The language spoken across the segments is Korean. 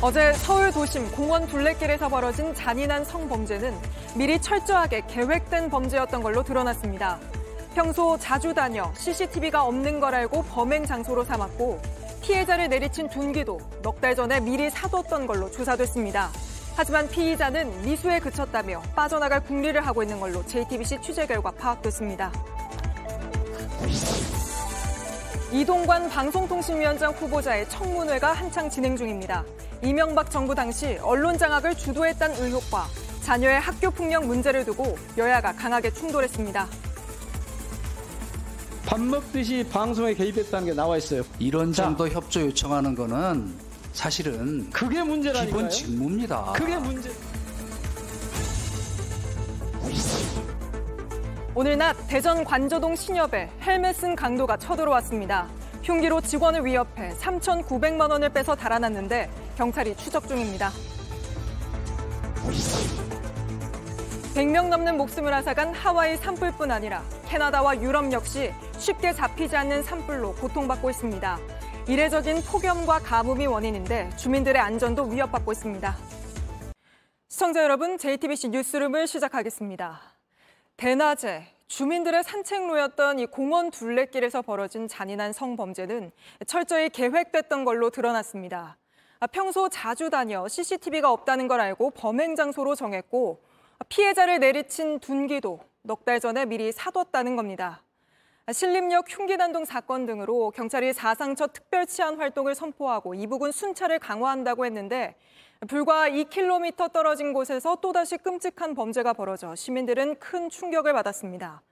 어제 서울 도심 공원 둘레길에서 벌어진 잔인한 성범죄는 미리 철저하게 계획된 범죄였던 걸로 드러났습니다. 평소 자주 다녀 CCTV가 없는 걸 알고 범행 장소로 삼았고 피해자를 내리친 둔기도 넉 달 전에 미리 사뒀던 걸로 조사됐습니다. 하지만 피의자는 미수에 그쳤다며 빠져나갈 궁리를 하고 있는 걸로 JTBC 취재 결과 파악됐습니다. 이동관 방송통신위원장 후보자의 청문회가 한창 진행 중입니다. 이명박 정부 당시 언론 장악을 주도했다는 의혹과 자녀의 학교 폭력 문제를 두고 여야가 강하게 충돌했습니다. 밥 먹듯이 방송에 개입했다는 게 나와 있어요. 이런 정도 협조 요청하는 거는 사실은 그게 문제라니까요. 기본 직무입니다. 그게 문제. 오늘 낮 대전 관저동 신협에 헬멧 쓴 강도가 쳐들어왔습니다. 흉기로 직원을 위협해 3,900만 원을 빼서 달아났는데 경찰이 추적 중입니다. 100명 넘는 목숨을 앗아간 하와이 산불뿐 아니라 캐나다와 유럽 역시 쉽게 잡히지 않는 산불로 고통받고 있습니다. 이례적인 폭염과 가뭄이 원인인데 주민들의 안전도 위협받고 있습니다. 시청자 여러분, JTBC 뉴스룸을 시작하겠습니다. 대낮에 주민들의 산책로였던 이 공원 둘레길에서 벌어진 잔인한 성범죄는 철저히 계획됐던 걸로 드러났습니다. 평소 자주 다녀 CCTV가 없다는 걸 알고 범행 장소로 정했고 피해자를 내리친 둔기도 넉 달 전에 미리 사뒀다는 겁니다. 신림역 흉기난동 사건 등으로 경찰이 사상 첫 특별 치안 활동을 선포하고 이 부근 순찰을 강화한다고 했는데 불과 2km 떨어진 곳에서 또다시 끔찍한 범죄가 벌어져 시민들은 큰 충격을 받았습니다.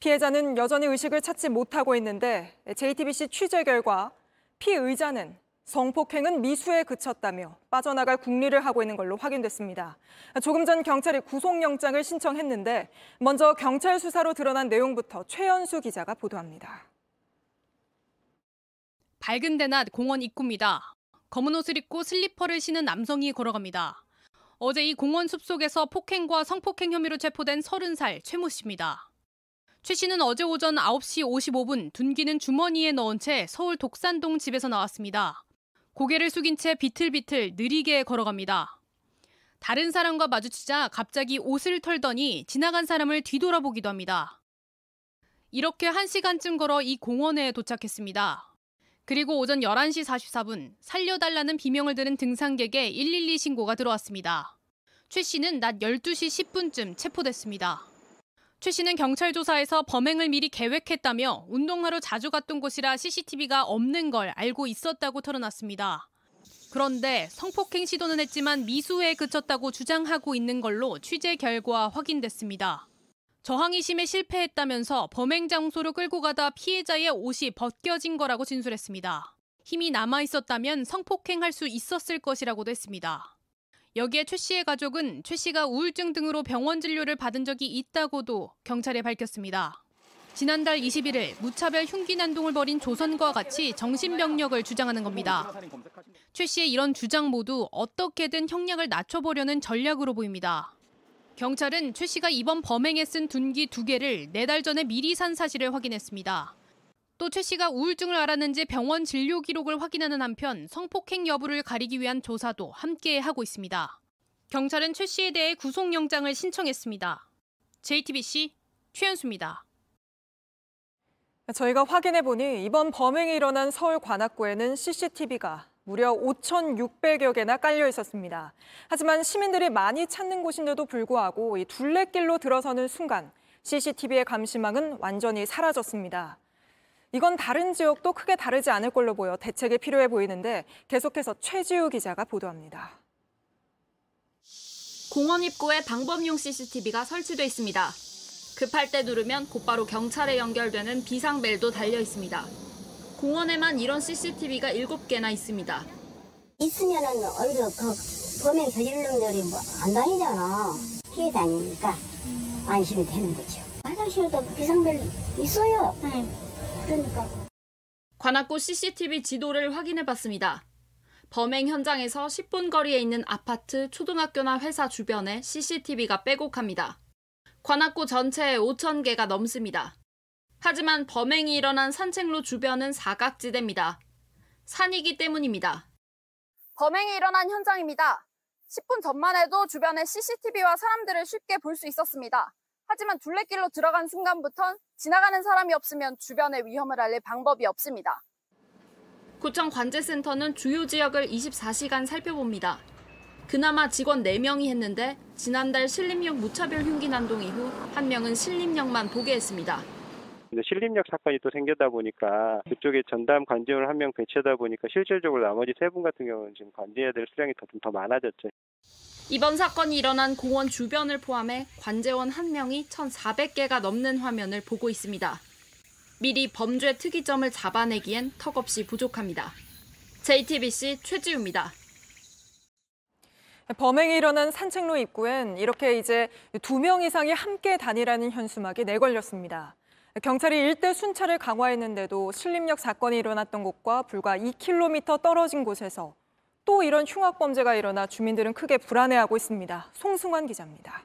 피해자는 여전히 의식을 찾지 못하고 있는데 JTBC 취재 결과 피의자는 성폭행은 미수에 그쳤다며 빠져나갈 궁리를 하고 있는 걸로 확인됐습니다. 조금 전 경찰이 구속영장을 신청했는데 먼저 경찰 수사로 드러난 내용부터 최연수 기자가 보도합니다. 밝은 대낮 공원 입구입니다. 검은 옷을 입고 슬리퍼를 신은 남성이 걸어갑니다. 어제 이 공원 숲속에서 폭행과 성폭행 혐의로 체포된 30살 최모 씨입니다. 최 씨는 어제 오전 9시 55분 둔기는 주머니에 넣은 채 서울 독산동 집에서 나왔습니다. 고개를 숙인 채 비틀비틀 느리게 걸어갑니다. 다른 사람과 마주치자 갑자기 옷을 털더니 지나간 사람을 뒤돌아보기도 합니다. 이렇게 1시간쯤 걸어 이 공원에 도착했습니다. 그리고 오전 11시 44분 살려달라는 비명을 들은 등산객의 112 신고가 들어왔습니다. 최 씨는 낮 12시 10분쯤 체포됐습니다. 최 씨는 경찰 조사에서 범행을 미리 계획했다며 운동하러 자주 갔던 곳이라 CCTV가 없는 걸 알고 있었다고 털어놨습니다. 그런데 성폭행 시도는 했지만 미수에 그쳤다고 주장하고 있는 걸로 취재 결과 확인됐습니다. 저항이 심해 실패했다면서 범행 장소로 끌고 가다 피해자의 옷이 벗겨진 거라고 진술했습니다. 힘이 남아 있었다면 성폭행할 수 있었을 것이라고도 했습니다. 여기에 최 씨의 가족은 최 씨가 우울증 등으로 병원 진료를 받은 적이 있다고도 경찰에 밝혔습니다. 지난달 21일 무차별 흉기 난동을 벌인 조선과 같이 정신병력을 주장하는 겁니다. 최 씨의 이런 주장 모두 어떻게든 형량을 낮춰보려는 전략으로 보입니다. 경찰은 최 씨가 이번 범행에 쓴 둔기 두 개를 네 달 전에 미리 산 사실을 확인했습니다. 또 최 씨가 우울증을 앓았는지 병원 진료 기록을 확인하는 한편 성폭행 여부를 가리기 위한 조사도 함께 하고 있습니다. 경찰은 최 씨에 대해 구속영장을 신청했습니다. JTBC 최현수입니다. 저희가 확인해 보니 이번 범행이 일어난 서울 관악구에는 CCTV가 무려 5,600여 개나 깔려 있었습니다. 하지만 시민들이 많이 찾는 곳인데도 불구하고 이 둘레길로 들어서는 순간 CCTV의 감시망은 완전히 사라졌습니다. 이건 다른 지역도 크게 다르지 않을 걸로 보여 대책이 필요해 보이는데 계속해서 최지우 기자가 보도합니다. 공원 입구에 방범용 CCTV가 설치돼 있습니다. 급할 때 누르면 곧바로 경찰에 연결되는 비상벨도 달려 있습니다. 공원에만 이런 CCTV가 7개나 있습니다. 있으면은 오히려 그 범행 저지른 놈들이 뭐 안 다니잖아. 피해 다니니까 안심이 되는 거죠. 화장실도 비상벨 있어요. 네. 그러니까. 관악구 CCTV 지도를 확인해 봤습니다. 범행 현장에서 10분 거리에 있는 아파트, 초등학교나 회사 주변에 CCTV가 빼곡합니다. 관악구 전체에 5천 개가 넘습니다. 하지만 범행이 일어난 산책로 주변은 사각지대입니다. 산이기 때문입니다. 범행이 일어난 현장입니다. 10분 전만 해도 주변에 CCTV와 사람들을 쉽게 볼 수 있었습니다. 하지만 둘레길로 들어간 순간부턴 지나가는 사람이 없으면 주변의 위험을 알릴 방법이 없습니다. 구청 관제센터는 주요 지역을 24시간 살펴봅니다. 그나마 직원 4명이 했는데 지난달 신림역 무차별 흉기 난동 이후 한 명은 신림역만 보게 했습니다. 근데 신림역 사건이 또 생겼다 보니까 그쪽에 전담 관제원 을 한 명 배치하다 보니까 실질적으로 나머지 세 분 같은 경우는 지금 관제해야 될 수량이 더, 좀 더 많아졌죠. 이번 사건이 일어난 공원 주변을 포함해 관제원 한 명이 1,400개가 넘는 화면을 보고 있습니다. 미리 범죄 특이점을 잡아내기엔 턱없이 부족합니다. JTBC 최지우입니다. 범행이 일어난 산책로 입구엔 이렇게 이제 두 명 이상이 함께 다니라는 현수막이 내걸렸습니다. 경찰이 일대 순찰을 강화했는데도 신림역 사건이 일어났던 곳과 불과 2km 떨어진 곳에서 또 이런 흉악 범죄가 일어나 주민들은 크게 불안해하고 있습니다. 송승환 기자입니다.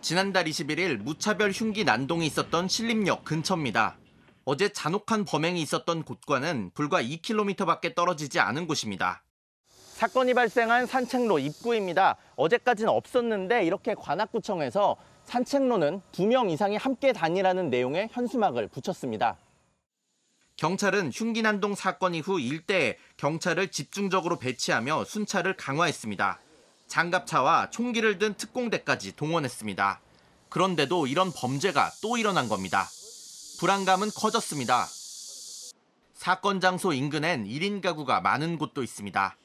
지난달 21일 무차별 흉기 난동이 있었던 신림역 근처입니다. 어제 잔혹한 범행이 있었던 곳과는 불과 2km밖에 떨어지지 않은 곳입니다. 사건이 발생한 산책로 입구입니다. 어제까지는 없었는데 이렇게 관악구청에서 산책로는 두 명 이상이 함께 다니라는 내용의 현수막을 붙였습니다. 경찰은 흉기 난동 사건 이후 일대에 경찰을 집중적으로 배치하며 순찰을 강화했습니다. 장갑차와 총기를 든 특공대까지 동원했습니다. 그런데도 이런 범죄가 또 일어난 겁니다. 불안감은 커졌습니다. 사건 장소 인근엔 1인 가구가 많은 곳도 있습니다.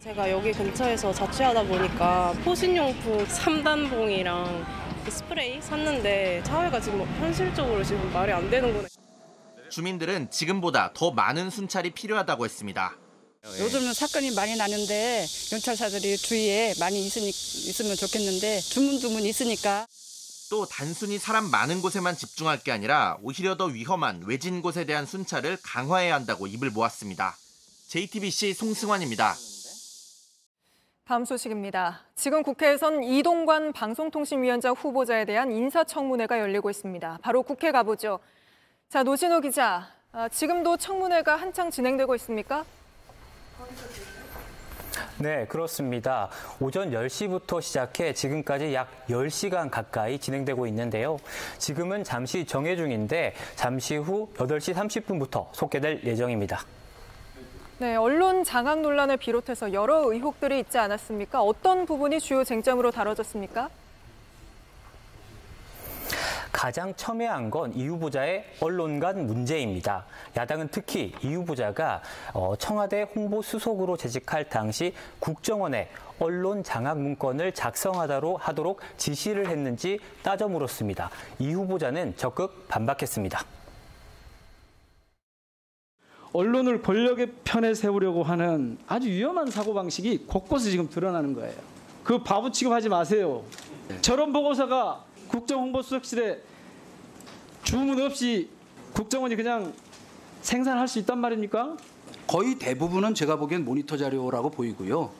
제가 여기 근처에서 자취하다 보니까 포신용품 3단봉이랑 스프레이 샀는데 사회가 지금 현실적으로 지금 말이 안 되는구나. 주민들은 지금보다 더 많은 순찰이 필요하다고 했습니다. 요즘은 사건이 많이 나는데 경찰사들이 주위에 많이 있으니, 있으면 좋겠는데 주문주문 있으니까 또 단순히 사람 많은 곳에만 집중할 게 아니라 오히려 더 위험한 외진 곳에 대한 순찰을 강화해야 한다고 입을 모았습니다. JTBC 송승환입니다. 다음 소식입니다. 지금 국회에선 이동관 방송통신위원장 후보자에 대한 인사청문회가 열리고 있습니다. 바로 국회 가보죠. 자, 노진호 기자. 아, 지금도 청문회가 한창 진행되고 있습니까? 네, 그렇습니다. 오전 10시부터 시작해 지금까지 약 10시간 가까이 진행되고 있는데요. 지금은 잠시 정해 중인데 잠시 후 8시 30분부터 속개될 예정입니다. 네, 언론 장악 논란을 비롯해서 여러 의혹들이 있지 않았습니까? 어떤 부분이 주요 쟁점으로 다뤄졌습니까? 가장 첨예한 건 이 후보자의 언론 간 문제입니다. 야당은 특히 이 후보자가 어, 청와대 홍보 수석으로 재직할 당시 국정원에 언론 장악 문건을 작성하도록 하도록 지시를 했는지 따져 물었습니다. 이 후보자는 적극 반박했습니다. 언론을 권력의 편에 세우려고 하는 아주 위험한 사고방식이 곳곳에 지금 드러나는 거예요. 그 바보 취급하지 마세요. 저런 보고서가 국정홍보수석실에 주문 없이 국정원이 그냥 생산할 수 있단 말입니까? 거의 대부분은 제가 보기엔 모니터 자료라고 보이고요.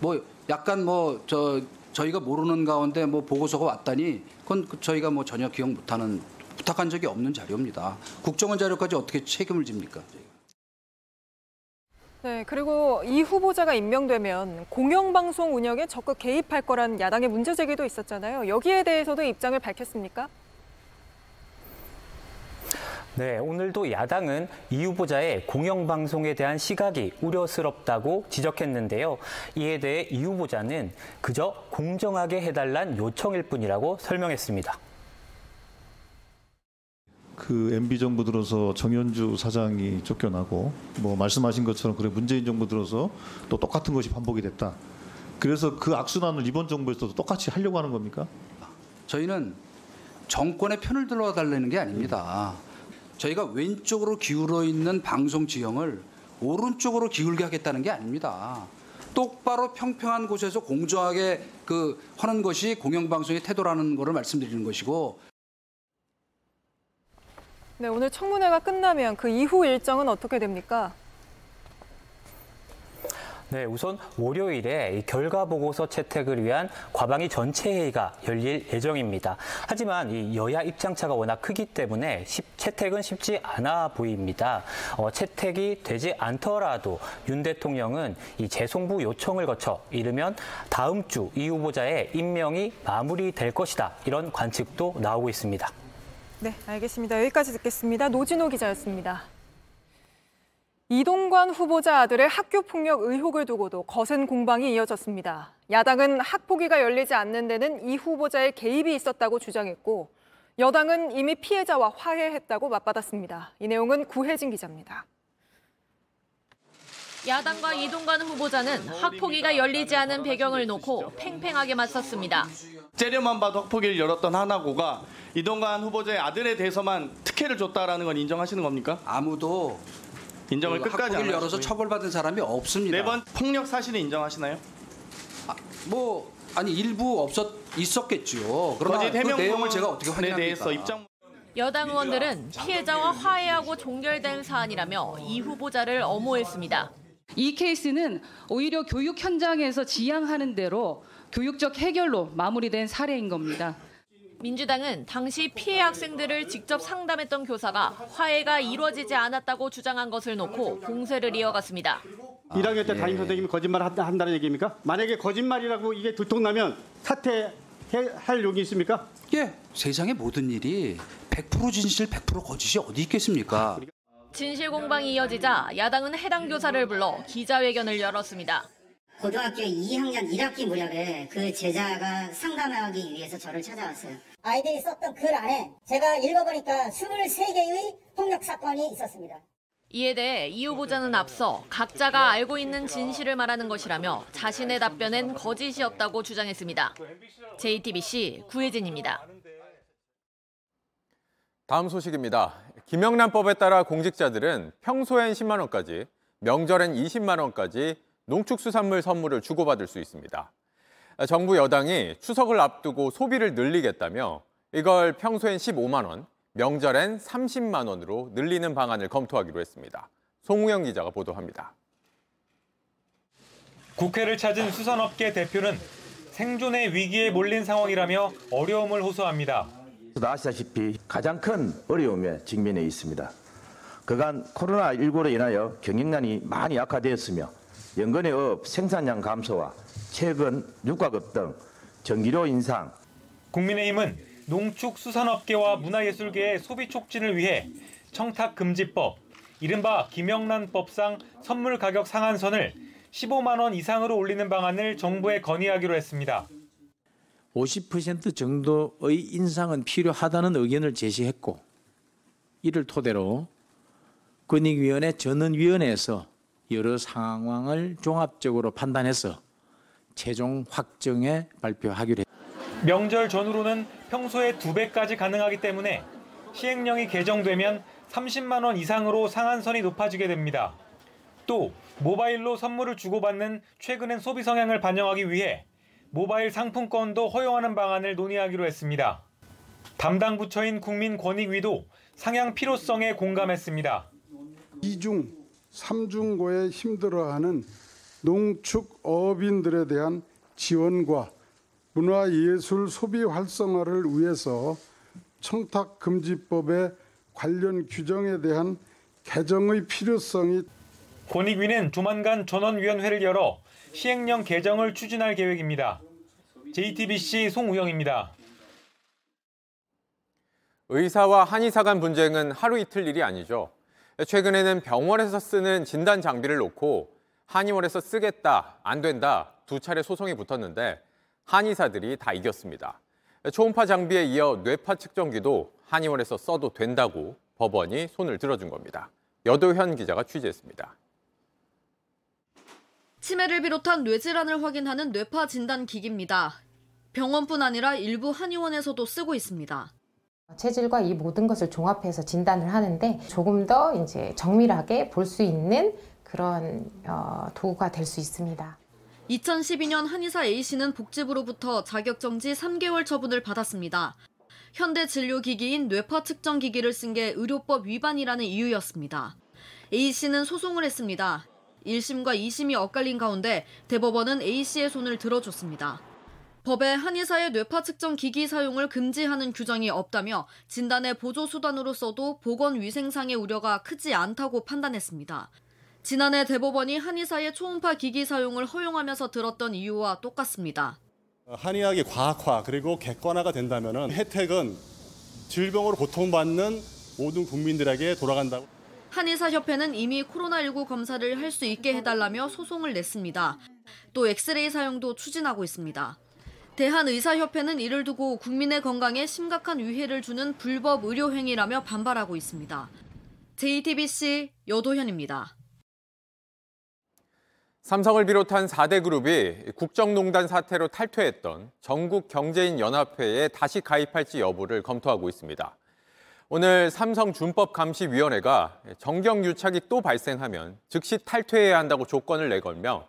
뭐 약간 뭐 저 저희가 모르는 가운데 뭐 보고서가 왔다니 그건 저희가 뭐 전혀 기억 못하는 부탁한 적이 없는 자료입니다. 국정원 자료까지 어떻게 책임을 집니까? 네, 그리고 이 후보자가 임명되면 공영방송 운영에 적극 개입할 거라는 야당의 문제 제기도 있었잖아요. 여기에 대해서도 입장을 밝혔습니까? 네, 오늘도 야당은 이 후보자의 공영방송에 대한 시각이 우려스럽다고 지적했는데요. 이에 대해 이 후보자는 그저 공정하게 해달란 요청일 뿐이라고 설명했습니다. 그 MB 정부 들어서 정현주 사장이 쫓겨나고 뭐 말씀하신 것처럼 그래 문재인 정부 들어서 또 똑같은 것이 반복이 됐다. 그래서 그 악순환을 이번 정부에서도 똑같이 하려고 하는 겁니까? 저희는 정권의 편을 들어달라는 게 아닙니다. 저희가 왼쪽으로 기울어 있는 방송 지형을 오른쪽으로 기울게 하겠다는 게 아닙니다. 똑바로 평평한 곳에서 공정하게 그 하는 것이 공영방송의 태도라는 것을 말씀드리는 것이고 네, 오늘 청문회가 끝나면 그 이후 일정은 어떻게 됩니까? 네, 우선 월요일에 이 결과 보고서 채택을 위한 과방위 전체 회의가 열릴 예정입니다. 하지만 이 여야 입장차가 워낙 크기 때문에 쉽- 채택은 쉽지 않아 보입니다. 어, 채택이 되지 않더라도 윤 대통령은 이 재송부 요청을 거쳐 이르면 다음 주 이 후보자의 임명이 마무리될 것이다. 이런 관측도 나오고 있습니다. 네, 알겠습니다. 여기까지 듣겠습니다. 노진호 기자였습니다. 이동관 후보자 아들의 학교 폭력 의혹을 두고도 거센 공방이 이어졌습니다. 야당은 학폭위가 열리지 않는 데는 이 후보자의 개입이 있었다고 주장했고 여당은 이미 피해자와 화해했다고 맞받았습니다. 이 내용은 구혜진 기자입니다. 야당과 이동관 후보자는 학폭위가 열리지 않은 배경을 놓고 팽팽하게 맞섰습니다. 째려만 봐도 학폭위를 열었던 하나고가 이동관 후보자의 아들에 대해서만 특혜를 줬다라는 건 인정하시는 겁니까? 아무도 인정을 그 끝까지 안 학폭위를 열어서. 처벌받은 사람이 없습니다. 매번 폭력 사실을 인정하시나요? 뭐 아니 일부 없었 있었겠죠. 그러나 거짓 그 해명 내용을 제가 어떻게 부분에 확인합니까? 입장 여당 의원들은 피해자와 화해하고 종결된 사안이라며 이 후보자를 엄호했습니다. 이 케이스는 오히려 교육 현장에서 지향하는 대로 교육적 해결로 마무리된 사례인 겁니다. 민주당은 당시 피해 학생들을 직접 상담했던 교사가 화해가 이루어지지 않았다고 주장한 것을 놓고 공세를 이어갔습니다. 1학년 때 예. 담임 선생님이 거짓말을 한다- 한다는 얘기입니까? 만약에 거짓말이라고 이게 들통나면 사퇴할 용이 있습니까? 예, 세상의 모든 일이 100% 진실, 100% 거짓이 어디 있겠습니까? 진실 공방이 이어지자 야당은 해당 교사를 불러 기자회견을 열었습니다. 고등학교 2학년 1학기 무렵에 그 제자가 상담하기 위해서 저를 찾아왔어요. 아이들이 썼던 글 안에 제가 읽어보니까 23개의 폭력 사건이 있었습니다. 이에 대해 이 후보자는 앞서 각자가 알고 있는 진실을 말하는 것이라며 자신의 답변엔 거짓이었다고 주장했습니다. JTBC 구혜진입니다. 다음 소식입니다. 김영란법에 따라 공직자들은 평소엔 10만 원까지, 명절엔 20만 원까지 농축수산물 선물을 주고받을 수 있습니다. 정부 여당이 추석을 앞두고 소비를 늘리겠다며 이걸 평소엔 15만 원, 명절엔 30만 원으로 늘리는 방안을 검토하기로 했습니다. 송우영 기자가 보도합니다. 국회를 찾은 수산업계 대표는 생존의 위기에 몰린 상황이라며 어려움을 호소합니다. 아시다시피 가장 큰 어려움에 직면해 있습니다. 그간 코로나19로 인하여 경영난이 많이 악화되었으며 연근해 어업 생산량 감소와 최근 유가 급등 전기료 인상, 국민의힘은 농축수산업계와 문화예술계의 소비 촉진을 위해 청탁금지법, 이른바 김영란법상 선물 가격 상한선을 15만 원 이상으로 올리는 방안을 정부에 건의하기로 했습니다. 50% 정도의 인상은 필요하다는 의견을 제시했고 이를 토대로 권익위원회 전원위원회에서 여러 상황을 종합적으로 판단해서 최종 확정에 발표하기로 했습니다. 명절 전후로는 평소의 두 배까지 가능하기 때문에 시행령이 개정되면 30만 원 이상으로 상한선이 높아지게 됩니다. 또 모바일로 선물을 주고받는 최근의 소비 성향을 반영하기 위해 모바일 상품권도 허용하는 방안을 논의하기로 했습니다. 담당 부처인 국민권익위도 상향 필요성에 공감했습니다. 이중, 삼중고에 힘들어하는 농축어업인들에 대한 지원과 문화예술 소비 활성화를 위해서 청탁금지법의 관련 규정에 대한 개정의 필요성이 권익위는 조만간 전원위원회를 열어 시행령 개정을 추진할 계획입니다. JTBC 송우영입니다. 의사와 한의사 간 분쟁은 하루 이틀 일이 아니죠. 최근에는 병원에서 쓰는 진단 장비를 놓고 한의원에서 쓰겠다, 안 된다 두 차례 소송이 붙었는데 한의사들이 다 이겼습니다. 초음파 장비에 이어 뇌파 측정기도 한의원에서 써도 된다고 법원이 손을 들어준 겁니다. 여도현 기자가 취재했습니다. 치매를 비롯한 뇌질환을 확인하는 뇌파 진단 기기입니다. 병원뿐 아니라 일부 한의원에서도 쓰고 있습니다. 체질과 이 모든 것을 종합해서 진단을 하는데 조금 더 이제 정밀하게 볼 수 있는 그런 어, 도구가 될 수 있습니다. 2012년 한의사 A씨는 복지부로부터 자격정지 3개월 처분을 받았습니다. 현대 진료기기인 뇌파 측정 기기를 쓴 게 의료법 위반이라는 이유였습니다. A씨는 소송을 했습니다. 1심과 2심이 엇갈린 가운데 대법원은 A씨의 손을 들어줬습니다. 법에 한의사의 뇌파 측정 기기 사용을 금지하는 규정이 없다며 진단의 보조 수단으로서도 보건 위생상의 우려가 크지 않다고 판단했습니다. 지난해 대법원이 한의사의 초음파 기기 사용을 허용하면서 들었던 이유와 똑같습니다. 한의학이 과학화 그리고 객관화가 된다면 혜택은 질병으로 고통받는 모든 국민들에게 돌아간다고. 한의사협회는 이미 코로나19 검사를 할 수 있게 해달라며 소송을 냈습니다. 또 엑스레이 사용도 추진하고 있습니다. 대한의사협회는 이를 두고 국민의 건강에 심각한 위해를 주는 불법 의료 행위라며 반발하고 있습니다. JTBC 여도현입니다. 삼성을 비롯한 4대 그룹이 국정농단 사태로 탈퇴했던 전국경제인연합회에 다시 가입할지 여부를 검토하고 있습니다. 오늘 삼성준법감시위원회가 정경유착이 또 발생하면 즉시 탈퇴해야 한다고 조건을 내걸며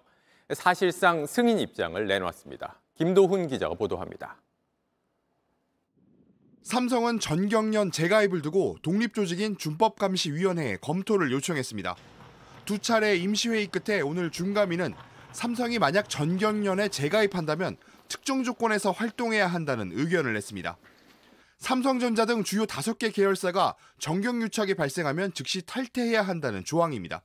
사실상 승인 입장을 내놓았습니다. 김도훈 기자가 보도합니다. 삼성은 전경련 재가입을 두고 독립조직인 준법감시위원회에 검토를 요청했습니다. 두 차례 임시회의 끝에 오늘 준감위는 삼성이 만약 전경련에 재가입한다면 특정 조건에서 활동해야 한다는 의견을 냈습니다. 삼성전자 등 주요 5개 계열사가 정경유착이 발생하면 즉시 탈퇴해야 한다는 조항입니다.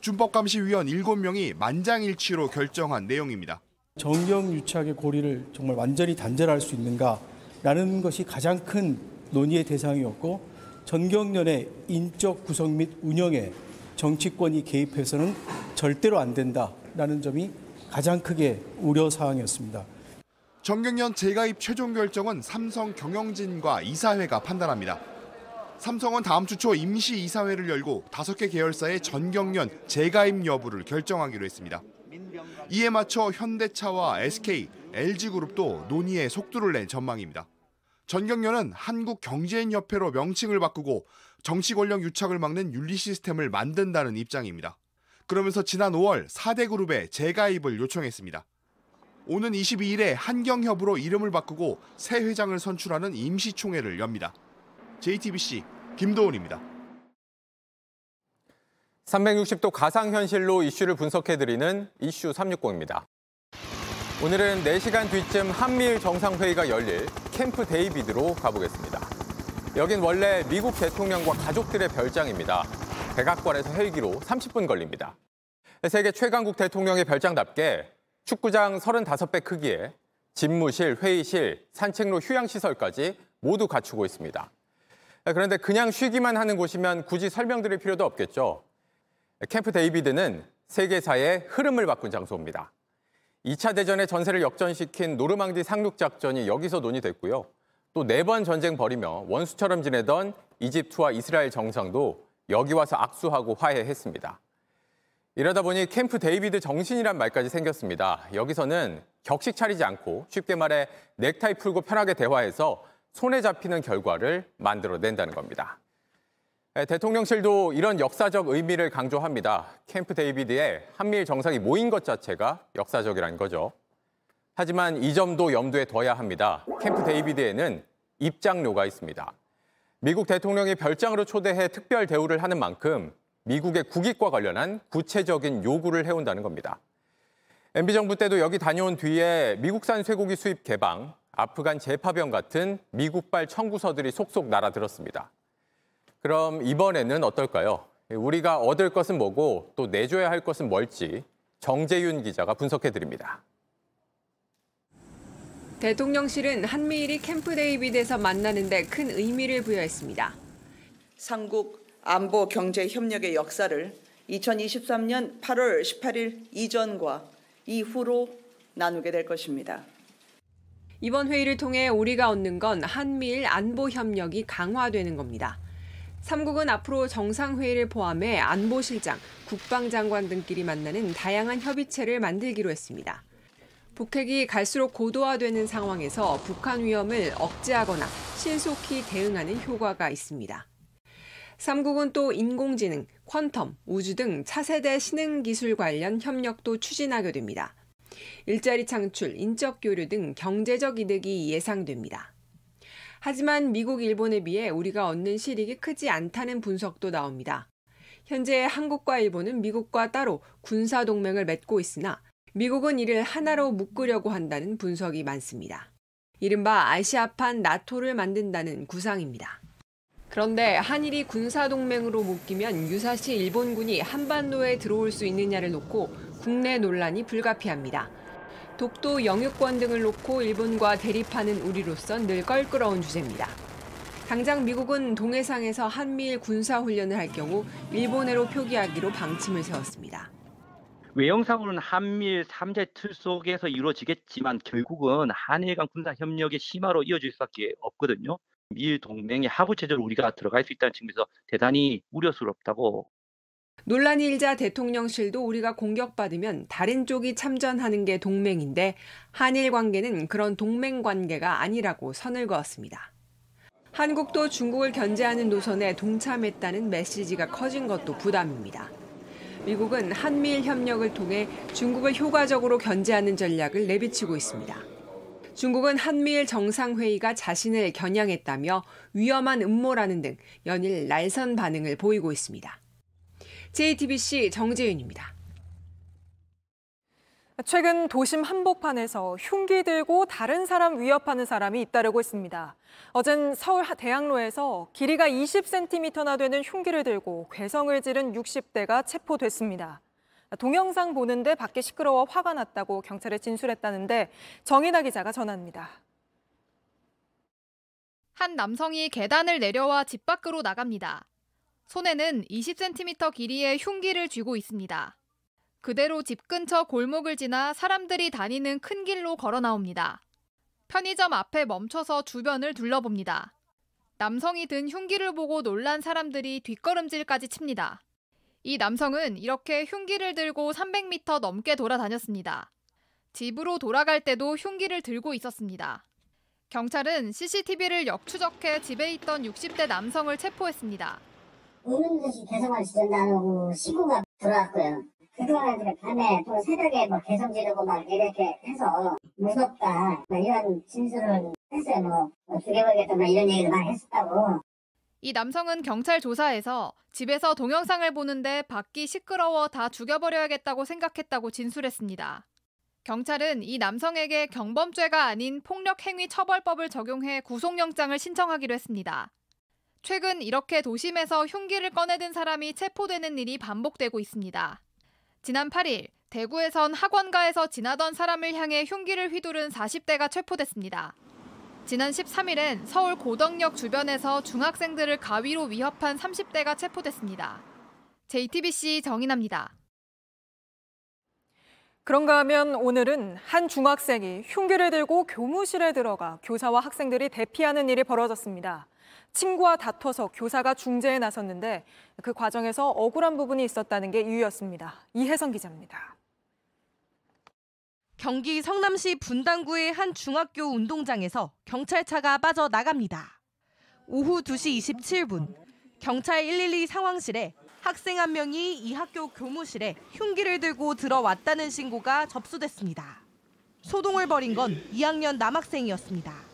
준법감시위원 7명이 만장일치로 결정한 내용입니다. 정경유착의 고리를 정말 완전히 단절할 수 있는가라는 것이 가장 큰 논의의 대상이었고 전경련의 인적 구성 및 운영에 정치권이 개입해서는 절대로 안 된다라는 점이 가장 크게 우려 사항이었습니다. 정경련 재가입 최종 결정은 삼성 경영진과 이사회가 판단합니다. 삼성은 다음 주 초 임시 이사회를 열고 다섯 개 계열사의 전경련 재가입 여부를 결정하기로 했습니다. 이에 맞춰 현대차와 SK, LG그룹도 논의에 속도를 낸 전망입니다. 전경련은 한국경제인협회로 명칭을 바꾸고 정치 권력 유착을 막는 윤리 시스템을 만든다는 입장입니다. 그러면서 지난 5월 4대 그룹에 재가입을 요청했습니다. 오는 22일에 한경협으로 이름을 바꾸고 새 회장을 선출하는 임시총회를 엽니다. JTBC 김도훈입니다. 360도 가상현실로 이슈를 분석해드리는 이슈 360입니다. 오늘은 4시간 뒤쯤 한미일 정상회의가 열릴 캠프 데이비드로 가보겠습니다. 여긴 원래 미국 대통령과 가족들의 별장입니다. 백악관에서 헬기로 30분 걸립니다. 세계 최강국 대통령의 별장답게 축구장 35배 크기에 집무실, 회의실, 산책로, 휴양시설까지 모두 갖추고 있습니다. 그런데 그냥 쉬기만 하는 곳이면 굳이 설명드릴 필요도 없겠죠. 캠프 데이비드는 세계사의 흐름을 바꾼 장소입니다. 2차 대전의 전세를 역전시킨 노르망디 상륙 작전이 여기서 논의됐고요. 또 네 번 전쟁 벌이며 원수처럼 지내던 이집트와 이스라엘 정상도 여기 와서 악수하고 화해했습니다. 이러다 보니 캠프 데이비드 정신이란 말까지 생겼습니다. 여기서는 격식 차리지 않고 쉽게 말해 넥타이 풀고 편하게 대화해서 손에 잡히는 결과를 만들어낸다는 겁니다. 대통령실도 이런 역사적 의미를 강조합니다. 캠프 데이비드에 한미일 정상이 모인 것 자체가 역사적이라는 거죠. 하지만 이 점도 염두에 둬야 합니다. 캠프 데이비드에는 입장료가 있습니다. 미국 대통령이 별장으로 초대해 특별 대우를 하는 만큼 미국의 국익과 관련한 구체적인 요구를 해온다는 겁니다. MB 정부 때도 여기 다녀온 뒤에 미국산 쇠고기 수입 개방, 아프간 재파병 같은 미국발 청구서들이 속속 날아들었습니다. 그럼 이번에는 어떨까요? 우리가 얻을 것은 뭐고 또 내줘야 할 것은 뭘지 정재윤 기자가 분석해 드립니다. 대통령실은 한미일이 캠프 데이비드에서 만나는 데 큰 의미를 부여했습니다. 삼국 안보 경제 협력의 역사를 2023년 8월 18일 이전과 이후로 나누게 될 것입니다. 이번 회의를 통해 우리가 얻는 건 한미일 안보 협력이 강화되는 겁니다. 삼국은 앞으로 정상회의를 포함해 안보실장, 국방장관 등끼리 만나는 다양한 협의체를 만들기로 했습니다. 북핵이 갈수록 고도화되는 상황에서 북한 위험을 억제하거나 신속히 대응하는 효과가 있습니다. 삼국은 또 인공지능, 퀀텀, 우주 등 차세대 신흥 기술 관련 협력도 추진하게 됩니다. 일자리 창출, 인적 교류 등 경제적 이득이 예상됩니다. 하지만 미국, 일본에 비해 우리가 얻는 실익이 크지 않다는 분석도 나옵니다. 현재 한국과 일본은 미국과 따로 군사 동맹을 맺고 있으나 미국은 이를 하나로 묶으려고 한다는 분석이 많습니다. 이른바 아시아판 나토를 만든다는 구상입니다. 그런데 한일이 군사 동맹으로 묶이면 유사시 일본군이 한반도에 들어올 수 있느냐를 놓고 국내 논란이 불가피합니다. 독도 영유권 등을 놓고 일본과 대립하는 우리로선 늘 껄끄러운 주제입니다. 당장 미국은 동해상에서 한미일 군사훈련을 할 경우 일본해로 표기하기로 방침을 세웠습니다. 외형상으로는 한미일 3제 틀 속에서 이루어지겠지만 결국은 한일 간 군사 협력의 심화로 이어질 수밖에 없거든요. 미일 동맹의 하부 체제로 우리가 들어갈 수 있다는 측면에서 대단히 우려스럽다고. 논란이 일자 대통령실도 우리가 공격받으면 다른 쪽이 참전하는 게 동맹인데 한일 관계는 그런 동맹 관계가 아니라고 선을 그었습니다. 한국도 중국을 견제하는 노선에 동참했다는 메시지가 커진 것도 부담입니다. 미국은 한미일 협력을 통해 중국을 효과적으로 견제하는 전략을 내비치고 있습니다. 중국은 한미일 정상회의가 자신을 겨냥했다며 위험한 음모라는 등 연일 날선 반응을 보이고 있습니다. JTBC 정재윤입니다. 최근 도심 한복판에서 흉기 들고 다른 사람 위협하는 사람이 잇따르고 있습니다. 어젠 서울 대학로에서 길이가 20cm나 되는 흉기를 들고 괴성을 지른 60대가 체포됐습니다. 동영상 보는데 밖에 시끄러워 화가 났다고 경찰에 진술했다는데 정인아 기자가 전합니다. 한 남성이 계단을 내려와 집 밖으로 나갑니다. 손에는 20cm 길이의 흉기를 쥐고 있습니다. 그대로 집 근처 골목을 지나 사람들이 다니는 큰 길로 걸어 나옵니다. 편의점 앞에 멈춰서 주변을 둘러봅니다. 남성이 든 흉기를 보고 놀란 사람들이 뒷걸음질까지 칩니다. 이 남성은 이렇게 흉기를 들고 300m 넘게 돌아다녔습니다. 집으로 돌아갈 때도 흉기를 들고 있었습니다. 경찰은 CCTV를 역추적해 집에 있던 60대 남성을 체포했습니다. 오는 듯이 개성을 지른다고 신고가 들어왔고요. 그동안 밤에 또 새벽에 뭐 개성 지르고 막 이렇게 해서 무섭다 뭐 이런 진술을 했어요. 뭐, 뭐 죽여버리겠다 뭐 이런 얘기를 많이 했었다고. 이 남성은 경찰 조사에서 집에서 동영상을 보는데 밖이 시끄러워 다 죽여버려야겠다고 생각했다고 진술했습니다. 경찰은 이 남성에게 경범죄가 아닌 폭력행위 처벌법을 적용해 구속영장을 신청하기로 했습니다. 최근 이렇게 도심에서 흉기를 꺼내든 사람이 체포되는 일이 반복되고 있습니다. 지난 8일 대구에선 학원가에서 지나던 사람을 향해 흉기를 휘두른 40대가 체포됐습니다. 지난 13일엔 서울 고덕역 주변에서 중학생들을 가위로 위협한 30대가 체포됐습니다. JTBC 정인합니다. 그런가 하면 오늘은 한 중학생이 흉기를 들고 교무실에 들어가 교사와 학생들이 대피하는 일이 벌어졌습니다. 친구와 다퉈서 교사가 중재에 나섰는데 그 과정에서 억울한 부분이 있었다는 게 이유였습니다. 이혜성 기자입니다. 경기 성남시 분당구의 한 중학교 운동장에서 경찰차가 빠져나갑니다. 오후 2시 27분 경찰 112 상황실에 학생 한 명이 이 학교 교무실에 흉기를 들고 들어왔다는 신고가 접수됐습니다. 소동을 벌인 건 2학년 남학생이었습니다.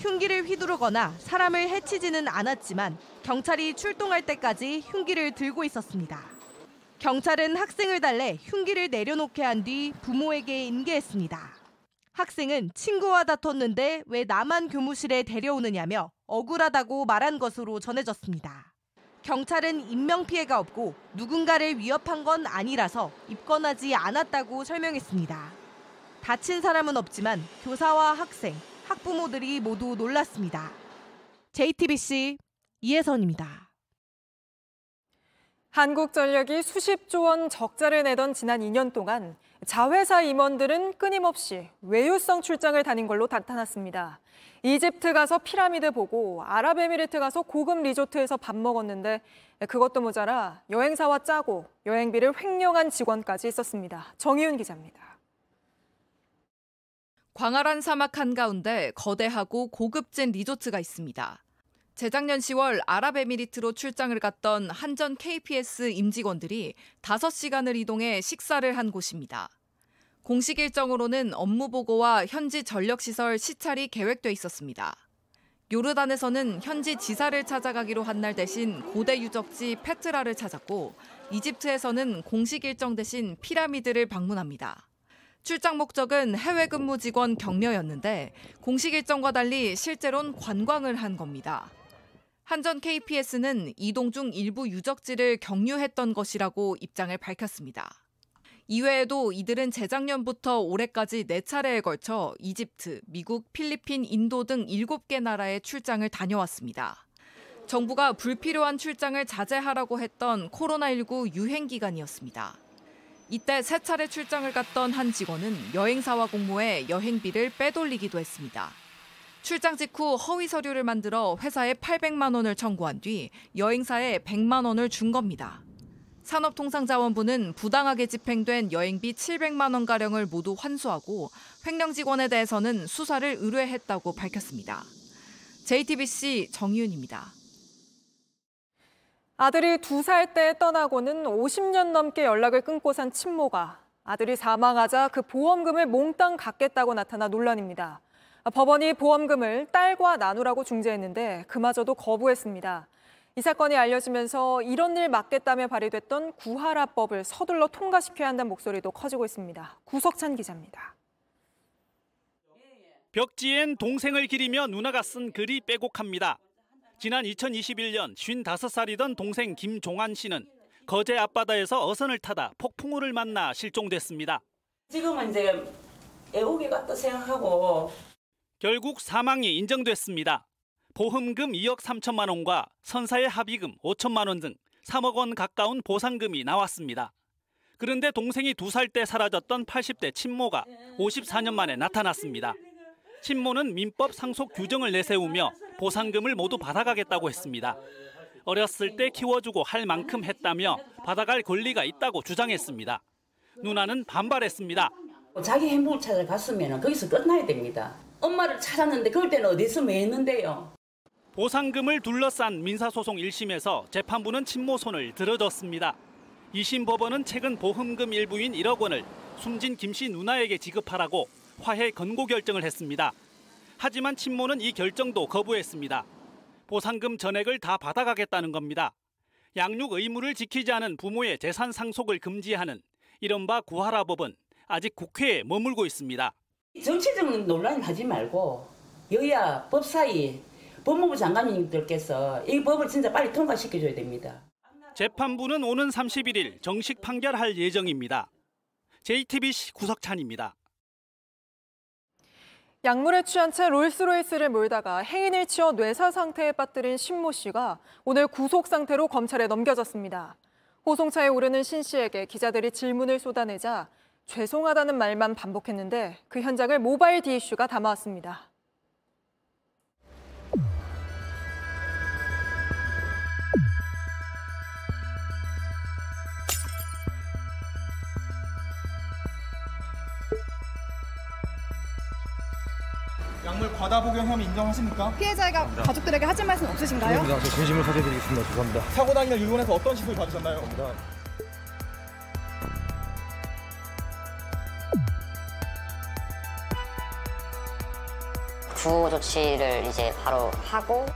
흉기를 휘두르거나 사람을 해치지는 않았지만 경찰이 출동할 때까지 흉기를 들고 있었습니다. 경찰은 학생을 달래 흉기를 내려놓게 한 뒤 부모에게 인계했습니다. 학생은 친구와 다퉜는데 왜 나만 교무실에 데려오느냐며 억울하다고 말한 것으로 전해졌습니다. 경찰은 인명피해가 없고 누군가를 위협한 건 아니라서 입건하지 않았다고 설명했습니다. 다친 사람은 없지만 교사와 학생, 학부모들이 모두 놀랐습니다. JTBC 이혜선입니다. 한국전력이 수십조 원 적자를 내던 지난 2년 동안 자회사 임원들은 끊임없이 외유성 출장을 다닌 걸로 나타났습니다. 이집트 가서 피라미드 보고 아랍에미리트 가서 고급 리조트에서 밥 먹었는데 그것도 모자라 여행사와 짜고 여행비를 횡령한 직원까지 있었습니다. 정희윤 기자입니다. 광활한 사막 한가운데 거대하고 고급진 리조트가 있습니다. 재작년 10월 아랍에미리트로 출장을 갔던 한전 KPS 임직원들이 5시간을 이동해 식사를 한 곳입니다. 공식 일정으로는 업무 보고와 현지 전력시설 시찰이 계획돼 있었습니다. 요르단에서는 현지 지사를 찾아가기로 한 날 대신 고대 유적지 페트라를 찾았고 이집트에서는 공식 일정 대신 피라미드를 방문합니다. 출장 목적은 해외 근무 직원 격려였는데 공식 일정과 달리 실제론 관광을 한 겁니다. 한전 KPS는 이동 중 일부 유적지를 경유했던 것이라고 입장을 밝혔습니다. 이외에도 이들은 재작년부터 올해까지 4차례에 걸쳐 이집트, 미국, 필리핀, 인도 등 7개 나라에 출장을 다녀왔습니다. 정부가 불필요한 출장을 자제하라고 했던 코로나19 유행 기간이었습니다. 이때 세 차례 출장을 갔던 한 직원은 여행사와 공모해 여행비를 빼돌리기도 했습니다. 출장 직후 허위 서류를 만들어 회사에 800만 원을 청구한 뒤 여행사에 100만 원을 준 겁니다. 산업통상자원부는 부당하게 집행된 여행비 700만 원 가량을 모두 환수하고 횡령 직원에 대해서는 수사를 의뢰했다고 밝혔습니다. JTBC 정윤입니다. 아들이 두 살 때 떠나고는 50년 넘게 연락을 끊고 산 친모가 아들이 사망하자 그 보험금을 몽땅 갚겠다고 나타나 논란입니다. 법원이 보험금을 딸과 나누라고 중재했는데 그마저도 거부했습니다. 이 사건이 알려지면서 이런 일 막겠다며 발의됐던 구하라법을 서둘러 통과시켜야 한다는 목소리도 커지고 있습니다. 구석찬 기자입니다. 벽지엔 동생을 기리며 누나가 쓴 글이 빼곡합니다. 지난 2021년 55살이던 동생 김종환 씨는 거제 앞바다에서 어선을 타다 폭풍우를 만나 실종됐습니다. 지금은 이제 애국이 같다 생각하고 결국 사망이 인정됐습니다. 보험금 2억 3천만 원과 선사의 합의금 5천만 원 등 3억 원 가까운 보상금이 나왔습니다. 그런데 동생이 두 살 때 사라졌던 80대 친모가 54년 만에 나타났습니다. 친모는 민법 상속 규정을 내세우며 보상금을 모두 받아가겠다고 했습니다. 어렸을 때 키워주고 할 만큼 했다며 받아갈 권리가 있다고 주장했습니다. 누나는 반발했습니다. 자기 행복을 찾아 갔으면 거기서 끝나야 됩니다. 엄마를 찾았는데 그럴 때는 어디서 매 했는데요. 보상금을 둘러싼 민사소송 1심에서 재판부는 친모 손을 들어줬습니다. 2심 법원은 최근 보험금 일부인 1억 원을 숨진 김 씨 누나에게 지급하라고 화해 건고 결정을 했습니다. 하지만 친모는 이 결정도 거부했습니다. 보상금 전액을 다 받아가겠다는 겁니다. 양육 의무를 지키지 않은 부모의 재산 상속을 금지하는 이른바 구하라법은 아직 국회에 머물고 있습니다. 정치적 논란 하지 말고 여야 법사위 법무부 장관님들께서 이 법을 진짜 빨리 통과시켜줘야 됩니다. 재판부는 오는 31일 정식 판결할 예정입니다. JTBC 구석찬입니다. 약물에 취한 채 롤스로이스를 몰다가 행인을 치어 뇌사 상태에 빠뜨린 신모 씨가 오늘 구속 상태로 검찰에 넘겨졌습니다. 호송차에 오르는 신 씨에게 기자들이 질문을 쏟아내자 죄송하다는 말만 반복했는데 그 현장을 모바일 디이슈가 담아왔습니다. 과다 복용 혐의 인정하십니까? 피해자가 가족들에게 하실 말씀 없으신가요? 아닙니다. 저 진심으로 사죄드리겠습니다. 죄송합니다. 사고 당일 일본에서 어떤 시술 받으셨나요? 구호 조치를 이제 바로 하고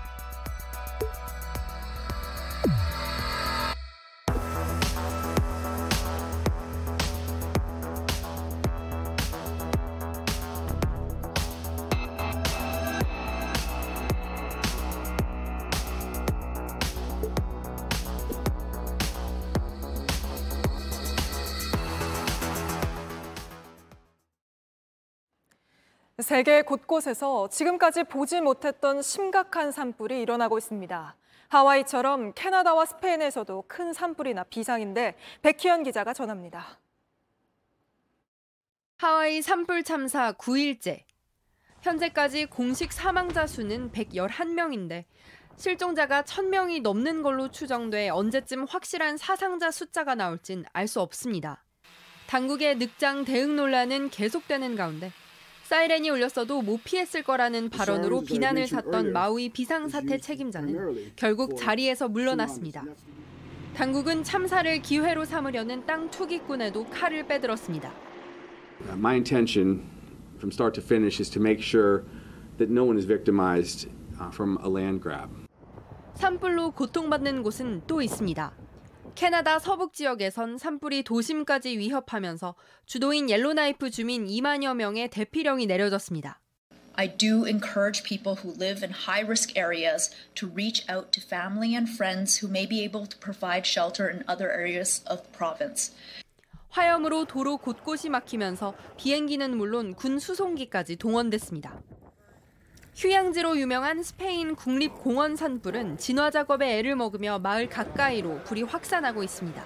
세계 곳곳에서 지금까지 보지 못했던 심각한 산불이 일어나고 있습니다. 하와이처럼 캐나다와 스페인에서도 큰 산불이나 비상인데 백희연 기자가 전합니다. 하와이 산불 참사 9일째. 현재까지 공식 사망자 수는 111명인데 실종자가 1000명이 넘는 걸로 추정돼 언제쯤 확실한 사상자 숫자가 나올진 알 수 없습니다. 당국의 늑장 대응 논란은 계속되는 가운데 사이렌이 울렸어도 못 피했을 거라는 발언으로 비난을 샀던 마우이 비상사태 책임자는 결국 자리에서 물러났습니다. 당국은 참사를 기회로 삼으려는 땅 투기꾼에도 칼을 빼들었습니다. My intention from start to finish is to make sure that no one is victimized uh, from a land grab. 산불로 고통받는 곳은 또 있습니다. 캐나다 서북 지역에선 산불이 도심까지 위협하면서 주도인 옐로나이프 주민 2만여 명의 대피령이 내려졌습니다. I do encourage people who live in high risk areas to reach out to family and friends who may be able to provide shelter in other areas of the province. 화염으로 도로 곳곳이 막히면서 비행기는 물론 군 수송기까지 동원됐습니다. 휴양지로 유명한 스페인 국립공원 산불은 진화 작업에 애를 먹으며 마을 가까이로 불이 확산하고 있습니다.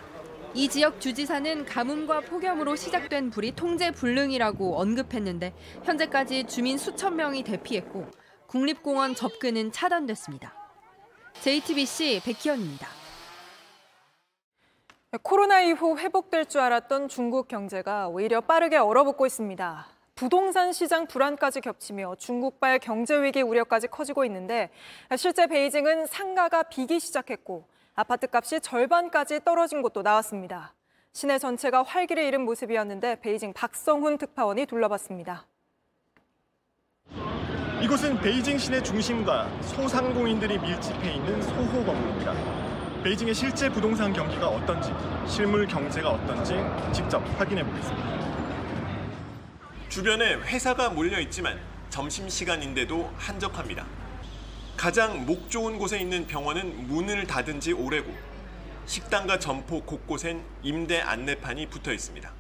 이 지역 주지사는 가뭄과 폭염으로 시작된 불이 통제 불능이라고 언급했는데 현재까지 주민 수천 명이 대피했고 국립공원 접근은 차단됐습니다. JTBC 백희연입니다. 코로나 이후 회복될 줄 알았던 중국 경제가 오히려 빠르게 얼어붙고 있습니다. 부동산 시장 불안까지 겹치며 중국발 경제 위기 우려까지 커지고 있는데 실제 베이징은 상가가 비기 시작했고 아파트 값이 절반까지 떨어진 곳도 나왔습니다. 시내 전체가 활기를 잃은 모습이었는데 베이징 박성훈 특파원이 둘러봤습니다. 이곳은 베이징 시내 중심과 소상공인들이 밀집해 있는 소호 건물입니다. 베이징의 실제 부동산 경기가 어떤지, 실물 경제가 어떤지 직접 확인해 보겠습니다. 주변에 회사가 몰려 있지만 점심시간인데도 한적합니다. 가장 목 좋은 곳에 있는 병원은 문을 닫은 지 오래고 식당과 점포 곳곳엔 임대 안내판이 붙어 있습니다.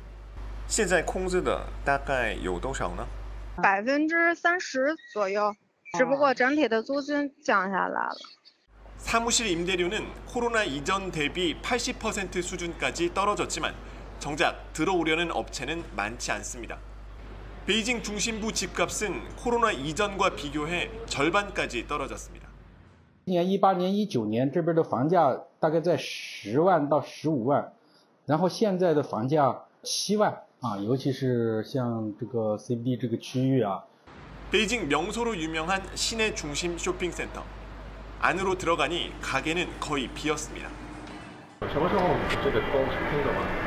现在空置的大概有多少呢？百分之三十左右，只不过整体的租金降下来了。 사무실 임대료는 코로나 이전 대비 80% 수준까지 떨어졌지만 정작 들어오려는 업체는 많지 않습니다. 베이징 중심부 집값은 코로나 이전과 비교해 절반까지 떨어졌습니다. 今年一八年、一九年这边的房价大概在十万到十五万，然后现在的房价七万啊，尤其是像这个 CBD 这个区域啊， 베이징 명소로 유명한 시내 중심 쇼핑센터. 안으로 들어가니 가게는 거의 비었습니다. 什么时候这个都是空的吗？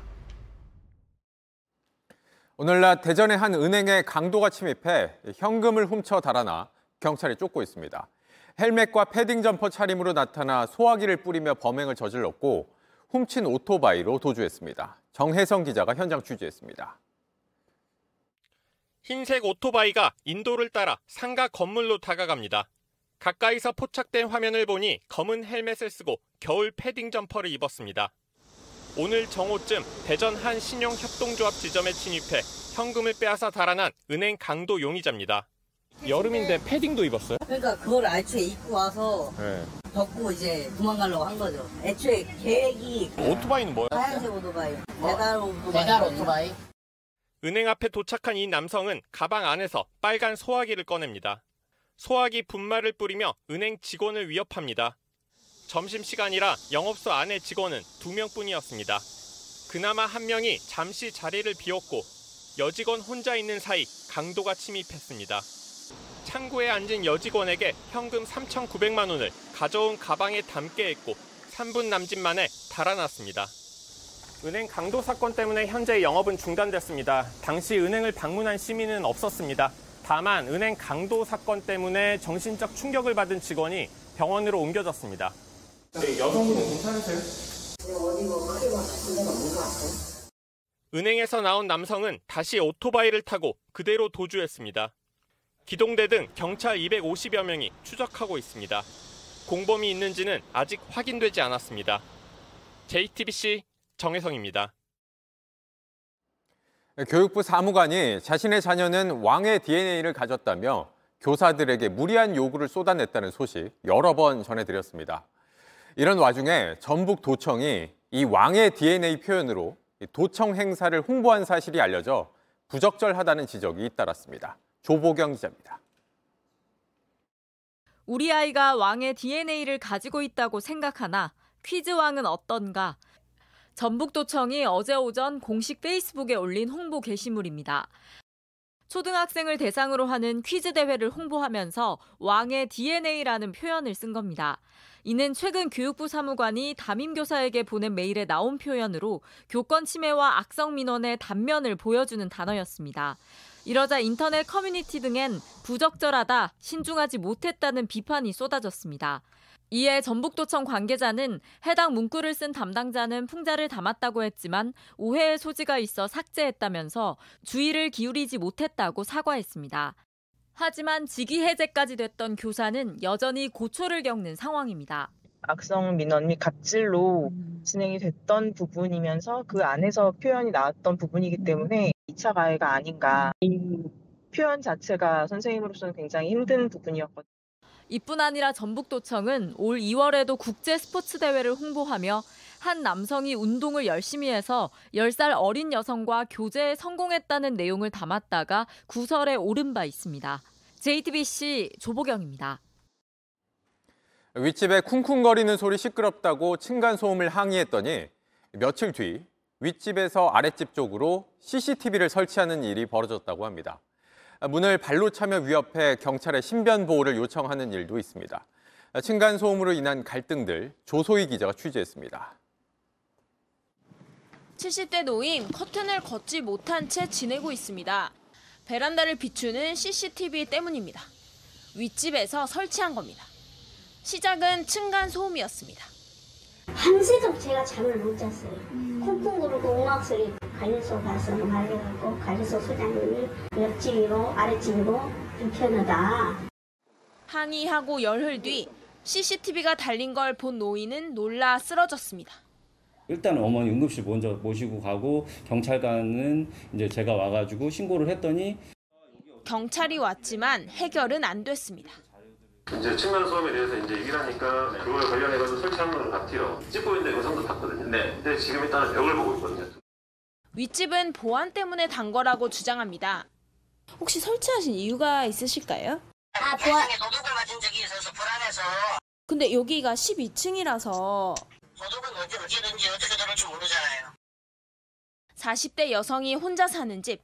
오늘 낮 대전의 한 은행에 강도가 침입해 현금을 훔쳐 달아나 경찰이 쫓고 있습니다. 헬멧과 패딩 점퍼 차림으로 나타나 소화기를 뿌리며 범행을 저질렀고 훔친 오토바이로 도주했습니다. 정혜성 기자가 현장 취재했습니다. 흰색 오토바이가 인도를 따라 상가 건물로 다가갑니다. 가까이서 포착된 화면을 보니 검은 헬멧을 쓰고 겨울 패딩 점퍼를 입었습니다. 오늘 정오쯤 대전 한 신용협동조합 지점에 침입해 현금을 빼앗아 달아난 은행 강도 용의자입니다. 여름인데 패딩도 입었어요? 그러니까 그걸 애초에 입고 와서 네. 덮고 이제 도망가려고 한 거죠. 애초에 계획이 오토바이는 뭐예요? 하얀색 오토바이, 배달 오토바이. 배달 오토바이. 은행 앞에 도착한 이 남성은 가방 안에서 빨간 소화기를 꺼냅니다. 소화기 분말을 뿌리며 은행 직원을 위협합니다. 점심시간이라 영업소 안의 직원은 두 명뿐이었습니다. 그나마 한 명이 잠시 자리를 비웠고 여직원 혼자 있는 사이 강도가 침입했습니다. 창구에 앉은 여직원에게 현금 3,900만 원을 가져온 가방에 담게 했고 3분 남짓 만에 달아났습니다. 은행 강도 사건 때문에 현재 영업은 중단됐습니다. 당시 은행을 방문한 시민은 없었습니다. 다만 은행 강도 사건 때문에 정신적 충격을 받은 직원이 병원으로 옮겨졌습니다. 네, 여성분은 괜찮으세요? 어디 뭐 크게 뭐 다친 데가 없는 것 같아요. 은행에서 나온 남성은 다시 오토바이를 타고 그대로 도주했습니다. 기동대 등 경찰 250여 명이 추적하고 있습니다. 공범이 있는지는 아직 확인되지 않았습니다. JTBC 정혜성입니다. 교육부 사무관이 자신의 자녀는 왕의 DNA를 가졌다며 교사들에게 무리한 요구를 쏟아냈다는 소식 여러 번 전해드렸습니다. 이런 와중에 전북 도청이 이 왕의 DNA 표현으로 도청 행사를 홍보한 사실이 알려져 부적절하다는 지적이 잇따랐습니다. 조보경 기자입니다. 우리 아이가 왕의 DNA를 가지고 있다고 생각하나 퀴즈 왕은 어떤가? 전북도청이 어제 오전 공식 페이스북에 올린 홍보 게시물입니다. 초등학생을 대상으로 하는 퀴즈 대회를 홍보하면서 왕의 DNA라는 표현을 쓴 겁니다. 이는 최근 교육부 사무관이 담임교사에게 보낸 메일에 나온 표현으로 교권 침해와 악성 민원의 단면을 보여주는 단어였습니다. 이러자 인터넷 커뮤니티 등엔 부적절하다, 신중하지 못했다는 비판이 쏟아졌습니다. 이에 전북도청 관계자는 해당 문구를 쓴 담당자는 풍자를 담았다고 했지만 오해의 소지가 있어 삭제했다면서 주의를 기울이지 못했다고 사과했습니다. 하지만 직위 해제까지 됐던 교사는 여전히 고초를 겪는 상황입니다. 악성 민원 및 갑질로 진행이 됐던 부분이면서 그 안에서 표현이 나왔던 부분이기 때문에 2차 가해가 아닌가. 이 표현 자체가 선생님으로서는 굉장히 힘든 부분이었거든요. 이뿐 아니라 전북도청은 올 2월에도 국제 스포츠 대회를 홍보하며 한 남성이 운동을 열심히 해서 10살 어린 여성과 교제에 성공했다는 내용을 담았다가 구설에 오른 바 있습니다. JTBC 조보경입니다. 윗집에 쿵쿵거리는 소리 시끄럽다고 층간소음을 항의했더니 며칠 뒤 윗집에서 아랫집 쪽으로 CCTV를 설치하는 일이 벌어졌다고 합니다. 문을 발로 차며 위협해 경찰에 신변 보호를 요청하는 일도 있습니다. 층간 소음으로 인한 갈등들 조소희 기자가 취재했습니다. 70대 노인 커튼을 걷지 못한 채 지내고 있습니다. 베란다를 비추는 CCTV 때문입니다. 윗집에서 설치한 겁니다. 시작은 층간 소음이었습니다. 밤새도록 제가 잠을 못 잤어요. 쿵쿵 구르고 음악 소리 관리소 가서 말해갖고 관리소 소장님이 옆집이고 아랫집이고 불편하다. 항의하고 열흘 뒤 CCTV가 달린 걸 본 노인은 놀라 쓰러졌습니다. 일단 어머니 응급실 먼저 모시고 가고 경찰관은 이제 제가 와가지고 신고를 했더니 경찰이 왔지만 해결은 안 됐습니다. 이제 층간 소음에 대해서 이제 얘기를 하니까 그걸 관련해서 설치한 건 같아요. 찍고 있는데 영상도 봤거든요. 네. 근데 지금 일단은 벽을 보고 있거든요. 윗집은 보안 때문에 단 거라고 주장합니다. 혹시 설치하신 이유가 있으실까요? 아, 보안 도둑을 맞은 적이 있어서 불안해서. 근데 여기가 12층이라서 도둑은 언제 어디든지 어떻게 들을지 모르잖아요. 40대 여성이 혼자 사는 집.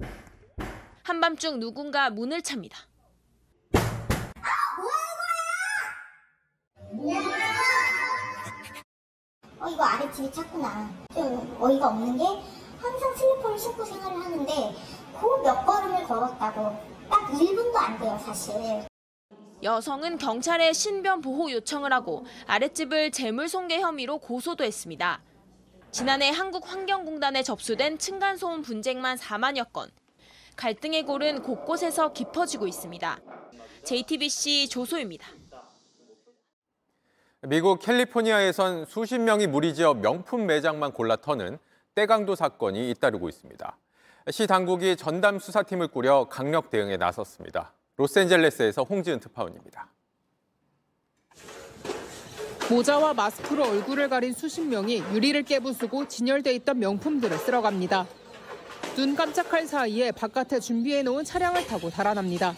한밤중 누군가 문을 찹니다. 어 이거 아랫집이 찾구나. 좀 어이가 없는 게 항상 슬리퍼를 신고 생활을 하는데 그 몇 걸음을 걸었다고 딱 1분도 안 돼요 사실. 여성은 경찰에 신변 보호 요청을 하고 아랫집을 재물 손괴 혐의로 고소도 했습니다. 지난해 한국환경공단에 접수된 층간소음 분쟁만 4만여 건. 갈등의 골은 곳곳에서 깊어지고 있습니다. JTBC 조소입니다. 미국 캘리포니아에선 수십 명이 무리지어 명품 매장만 골라 터는 떼강도 사건이 잇따르고 있습니다. 시 당국이 전담 수사팀을 꾸려 강력 대응에 나섰습니다. 로스앤젤레스에서 홍지은 특파원입니다. 모자와 마스크로 얼굴을 가린 수십 명이 유리를 깨부수고 진열돼 있던 명품들을 쓸어갑니다. 눈 깜짝할 사이에 바깥에 준비해 놓은 차량을 타고 달아납니다.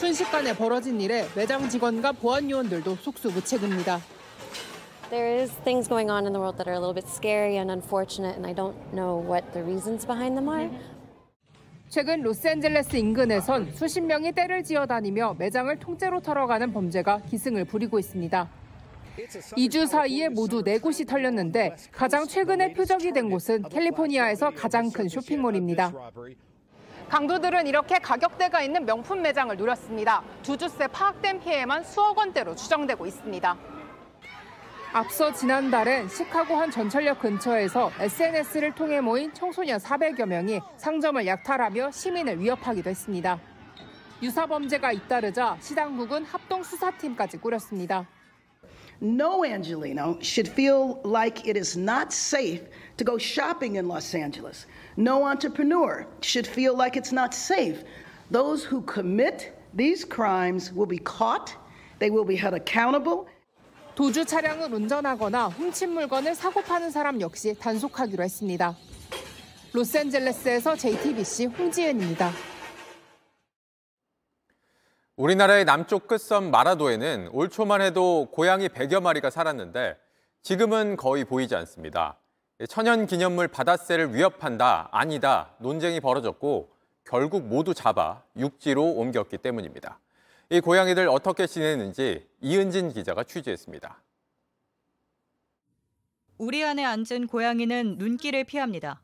순식간에 벌어진 일에 매장 직원과 보안 요원들도 속수무책입니다. There is things going on in the world that are a little bit scary and unfortunate, and I don't know what the reasons behind them are. 최근 로스앤젤레스 인근에선 수십 명이 때를 지어 다니며 매장을 통째로 털어가는 범죄가 기승을 부리고 있습니다. 2주 사이에 모두 4곳이 털렸는데 가장 최근에 표적이 된 곳은 캘리포니아에서 가장 큰 쇼핑몰입니다. 강도들은 이렇게 가격대가 있는 명품 매장을 노렸습니다. 두 주새 파악된 피해만 수억 원대로 추정되고 있습니다. 앞서 지난달엔 시카고 한 전철역 근처에서 SNS를 통해 모인 청소년 400여 명이 상점을 약탈하며 시민을 위협하기도 했습니다. 유사 범죄가 잇따르자 시당국은 합동 수사팀까지 꾸렸습니다. No Angelino should feel like it is not safe to go shopping in Los Angeles. No entrepreneur should feel like it's not safe. Those who commit these crimes will be caught, they will be held accountable. 도주 차량을 운전하거나 훔친 물건을 사고 파는 사람 역시 단속하기로 했습니다. 로스앤젤레스에서 JTBC 홍지은입니다. 우리나라의 남쪽 끝섬 마라도에는 올 초만 해도 고양이 100여 마리가 살았는데 지금은 거의 보이지 않습니다. 천연 기념물 바다새를 위협한다, 아니다 논쟁이 벌어졌고 결국 모두 잡아 육지로 옮겼기 때문입니다. 이 고양이들 어떻게 지내는지 이은진 기자가 취재했습니다. 우리 안에 앉은 고양이는 눈길을 피합니다.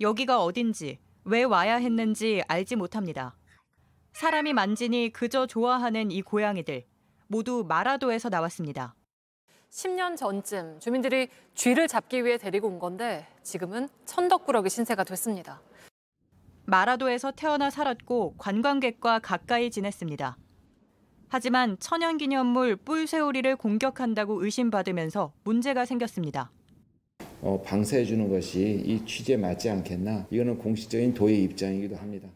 여기가 어딘지, 왜 와야 했는지 알지 못합니다. 사람이 만지니 그저 좋아하는 이 고양이들 모두 마라도에서 나왔습니다. 10년 전쯤 주민들이 쥐를 잡기 위해 데리고 온 건데 지금은 천덕꾸러기 신세가 됐습니다. 마라도에서 태어나 살았고 관광객과 가까이 지냈습니다. 하지만 천연기념물 뿔새우리를 공격한다고 의심받으면서 문제가 생겼습니다. 어, 방사해 주는 것이 이 취지에 맞지 않겠나? 이거는 공식적인 도의 입장이기도 합니다.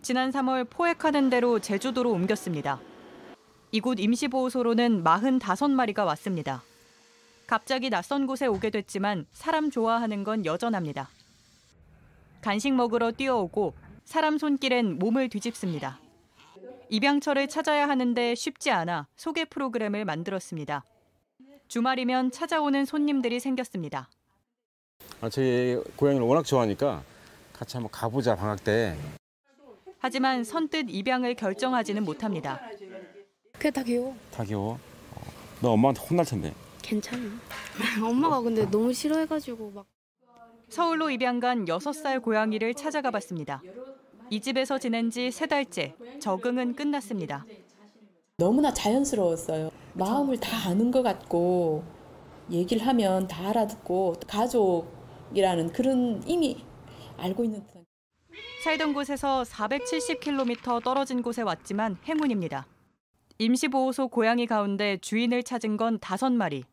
지난 3월 포획하는 대로 제주도로 옮겼습니다. 이곳 임시보호소로는 45마리가 왔습니다. 갑자기 낯선 곳에 오게 됐지만 사람 좋아하는 건 여전합니다. 간식 먹으러 뛰어오고 사람 손길엔 몸을 뒤집습니다. 입양처를 찾아야 하는데 쉽지 않아 소개 프로그램을 만들었습니다. 주말이면 찾아오는 손님들이 생겼습니다. 아, 제 고양이를 워낙 좋아하니까 같이 한번 가보자 방학 때. 하지만 선뜻 입양을 결정하지는 못합니다. 그게 다 귀여워. 다 귀여워. 어, 너 엄마한테 혼날 텐데. 괜찮아. 엄마가 근데 너무 싫어해가지고 막. 서울로 입양 간 6살 고양이를 찾아가 봤습니다. 이 집에서 지낸 지 세 달째 적응은 끝났습니다. 너무나 자연스러웠어요. 마음을 다 아는 것 같고 얘기를 하면 다 알아듣고 가족이라는 그런 이미 알고 있는 듯한. 살던 곳에서 470km 떨어진 곳에 왔지만 행운입니다. 임시보호소 고양이 가운데 주인을 찾은 건 5마리.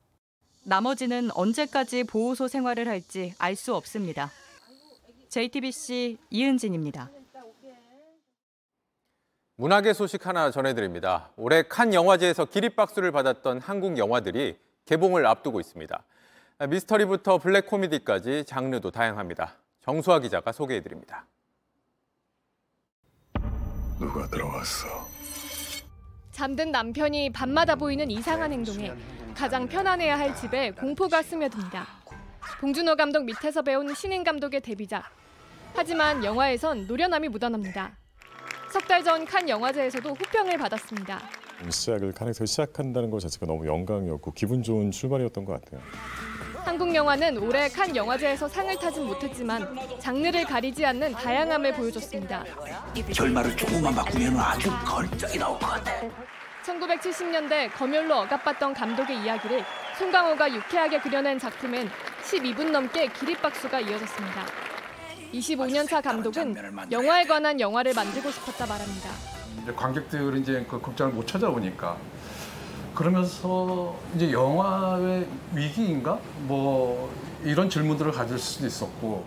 나머지는 언제까지 보호소 생활을 할지 알 수 없습니다. JTBC 이은진입니다. 문학의 소식 하나 전해드립니다. 올해 칸 영화제에서 기립박수를 받았던 한국 영화들이 개봉을 앞두고 있습니다. 미스터리부터 블랙 코미디까지 장르도 다양합니다. 정수아 기자가 소개해드립니다. 누가 들어왔어? 잠든 남편이 밤마다 보이는 이상한 행동에 가장 편안해야 할 집에 공포가 스며듭니다. 봉준호 감독 밑에서 배운 신인 감독의 데뷔작. 하지만 영화에선 노련함이 묻어납니다. 석 달 전 칸 영화제에서도 호평을 받았습니다. 시작을 칸에서 시작한다는 것 자체가 너무 영광이었고 기분 좋은 출발이었던 것 같아요. 한국 영화는 올해 칸 영화제에서 상을 타진 못했지만 장르를 가리지 않는 다양함을 보여줬습니다. 결말을 조금만 바꾸면 아주 걸작이 나올 것 같아. 1970년대 검열로 억압받던 감독의 이야기를 송강호가 유쾌하게 그려낸 작품엔 12분 넘게 기립박수가 이어졌습니다. 25년 차 감독은 영화에 관한 영화를 만들고 싶었다 말합니다. 이제 관객들은 이제 그 극장을 못 찾아오니까 그러면서 이제 영화의 위기인가 뭐 이런 질문들을 가질 수도 있었고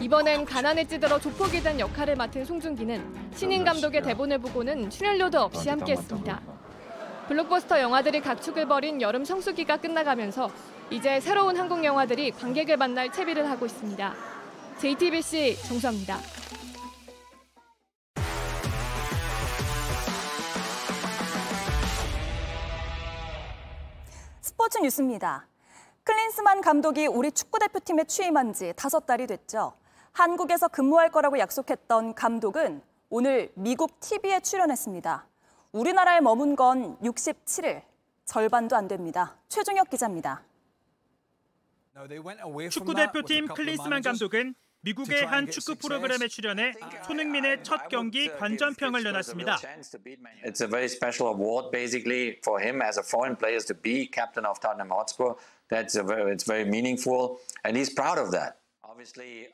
이번엔 가난에 찌들어 조폭이 된 역할을 맡은 송중기는 신인 감독의 대본을 보고는 출연료도 없이 함께했습니다. 블록버스터 영화들이 각축을 벌인 여름 성수기가 끝나가면서 이제 새로운 한국 영화들이 관객을 만날 채비를 하고 있습니다. JTBC 정수합니다. 스포츠 뉴스입니다. 클린스만 감독이 우리 축구대표팀에 취임한 지 다섯 달이 됐죠. 한국에서 근무할 거라고 약속했던 감독은 오늘 미국 TV에 출연했습니다. 우리나라에 머문 건 67일, 절반도 안 됩니다. 최종혁 기자입니다. 축구대표팀 클린스만 감독은 미국의 한 축구 프로그램에 출연해 손흥민의 첫 경기 관전평을 내놨습니다. It's a very special award basically for him as a foreign player to be captain of Tottenham Hotspur. That's a very, it's very meaningful and he's proud of that.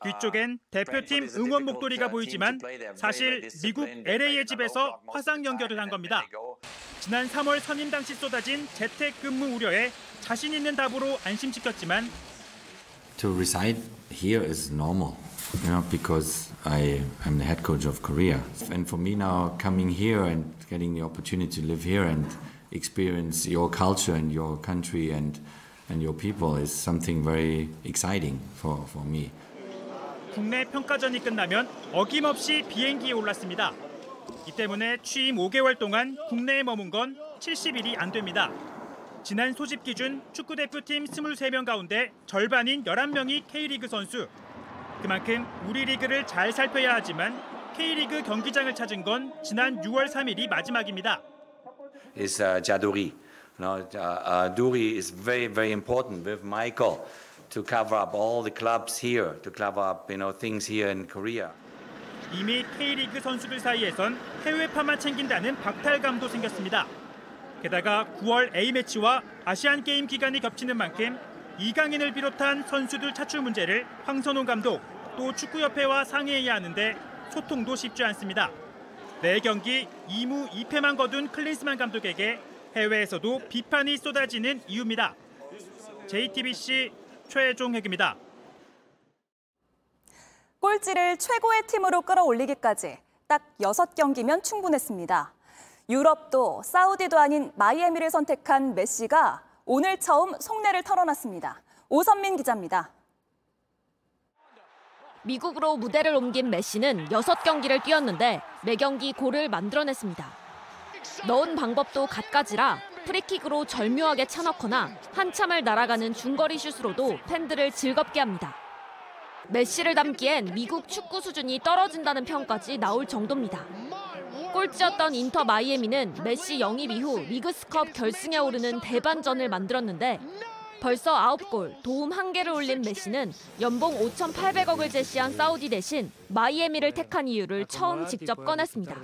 뒤쪽엔 대표팀 응원 목도리가 보이지만 사실 미국 LA의 집에서 화상 연결을 한 겁니다. 지난 3월 선임 당시 쏟아진 재택근무 우려에 자신 있는 답으로 안심시켰지만 To reside here is normal, you know, because I am the head coach of Korea. And for me now, coming here and getting the opportunity to live here and experience your culture and your country and and your people is something very exciting for, for me. 국내 평가전이 끝나면 어김없이 비행기에 올랐습니다. 이 때문에 취임 5개월 동안 국내에 머문 건 70일이 안 됩니다. 지난 소집 기준 축구 대표팀 23명 가운데 절반인 11명이 K리그 선수. 그만큼 우리 리그를 잘 살펴야 하지만 K리그 경기장을 찾은 건 지난 6월 3일이 마지막입니다. Is uh, Jaduri. Uh, uh, Duri is very, very important with Michael to cover up all the clubs here, to cover up, you know, things here in Korea. 이미 K리그 선수들 사이에선 해외파만 챙긴다는 박탈감도 생겼습니다. 게다가 9월 A매치와 아시안 게임 기간이 겹치는 만큼 이강인을 비롯한 선수들 차출 문제를 황선홍 감독 또 축구협회와 상의해야 하는데 소통도 쉽지 않습니다. 매 경기 2무 2패만 거둔 클린스만 감독에게 해외에서도 비판이 쏟아지는 이유입니다. JTBC 최종혁입니다. 꼴찌를 최고의 팀으로 끌어올리기까지 딱 6경기면 충분했습니다. 유럽도 사우디도 아닌 마이애미를 선택한 메시가 오늘 처음 속내를 털어놨습니다. 오선민 기자입니다. 미국으로 무대를 옮긴 메시는 6경기를 뛰었는데 매 경기 골을 만들어냈습니다. 넣은 방법도 갖가지라 프리킥으로 절묘하게 차넣거나 한참을 날아가는 중거리 슛으로도 팬들을 즐겁게 합니다. 메시를 담기엔 미국 축구 수준이 떨어진다는 평까지 나올 정도입니다. 꼴찌였던 인터 마이애미는 메시 영입 이후 리그스컵 결승에 오르는 대반전을 만들었는데 벌써 9골, 도움 1개를 올린 메시는 연봉 5,800억을 제시한 사우디 대신 마이애미를 택한 이유를 처음 직접 꺼냈습니다.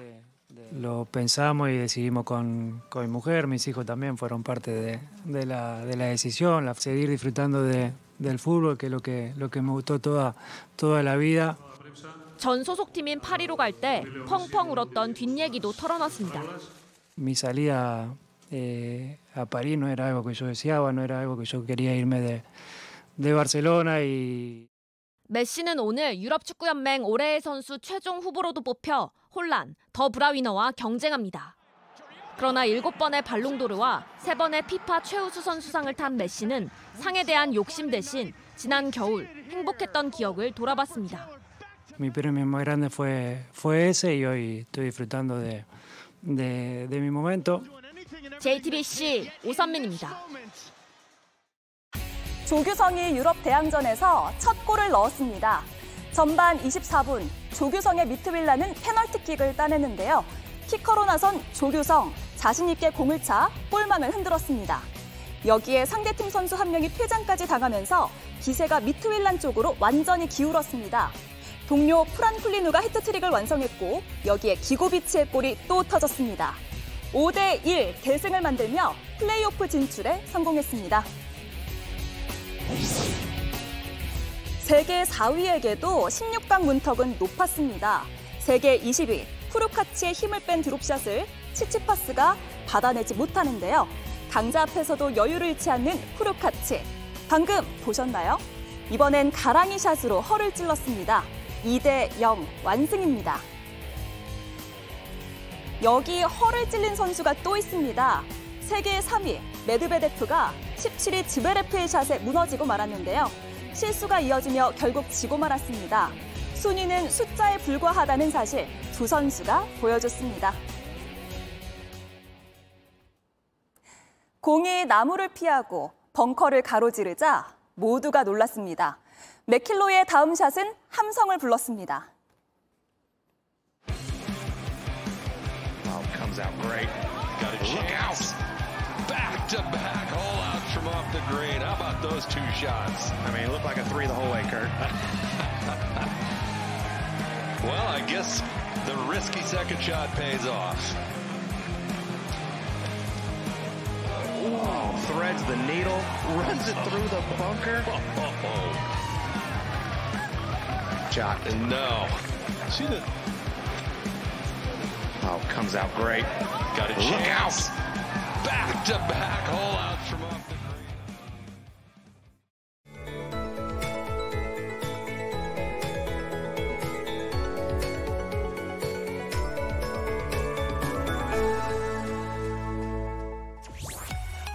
Lo pensamos y decidimos con, con mi mujer, mis hijos también fueron parte de, de, la, de la decisión, la, seguir disfrutando de, del fútbol, que es lo que, lo que me gustó toda, toda la vida. 전 소속팀인 파리로 갈 때 펑펑 울었던 뒷얘기도 털어놨습니다. Mi salida eh, a París no era algo que yo deseaba, no era algo que yo quería irme de, de Barcelona y 메시는 오늘 유럽 축구 연맹 올해의 선수 최종 후보로도 뽑혀 혼란, 더 브라위너와 경쟁합니다. 그러나 7번의 발롱도르와 3번의 피파 최우수 선수상을 탄 메시는 상에 대한 욕심 대신 지난 겨울 행복했던 기억을 돌아봤습니다. Mi premio más grande fue, fue ese y hoy estoy disfrutando de, de, de mi momento. JTBC 오선민입니다. 조규성이 유럽 대항전에서 첫 골을 넣었습니다. 전반 24분 조규성의 미트윌라는 페널티킥을 따냈는데요. 키커로 나선 조규성 자신 있게 공을 차 골망을 흔들었습니다. 여기에 상대팀 선수 한 명이 퇴장까지 당하면서 기세가 미트윌란 쪽으로 완전히 기울었습니다. 동료 프란쿨리누가 히트트릭을 완성했고 여기에 기고비치의 골이 또 터졌습니다. 5대1 대승을 만들며 플레이오프 진출에 성공했습니다. 세계 4위에게도 16강 문턱은 높았습니다. 세계 20위 후르카치의 힘을 뺀 드롭샷을 치치파스가 받아내지 못하는데요. 강자 앞에서도 여유를 잃지 않는 후르카치. 방금 보셨나요? 이번엔 가랑이 샷으로 허를 찔렀습니다. 2대 0 완승입니다. 여기 허를 찔린 선수가 또 있습니다. 세계 3위 메드베데프가 17위 지베레프의 샷에 무너지고 말았는데요. 실수가 이어지며 결국 지고 말았습니다. 순위는 숫자에 불과하다는 사실 두 선수가 보여줬습니다. 공이 나무를 피하고 벙커를 가로지르자 모두가 놀랐습니다. 맥킬로의 다음 샷은 함성을 불렀습니다. comes out great. Got to look out. Back to back hole outs from off the green. How about those two shots? I mean, it looked like a three the whole way, Kurt. well, I guess the risky second shot pays off. Ooh, threads the needle, runs it through the bunker. Shot. And No. See the Oh, comes out great. Got a Look chance. Back to back hole outs from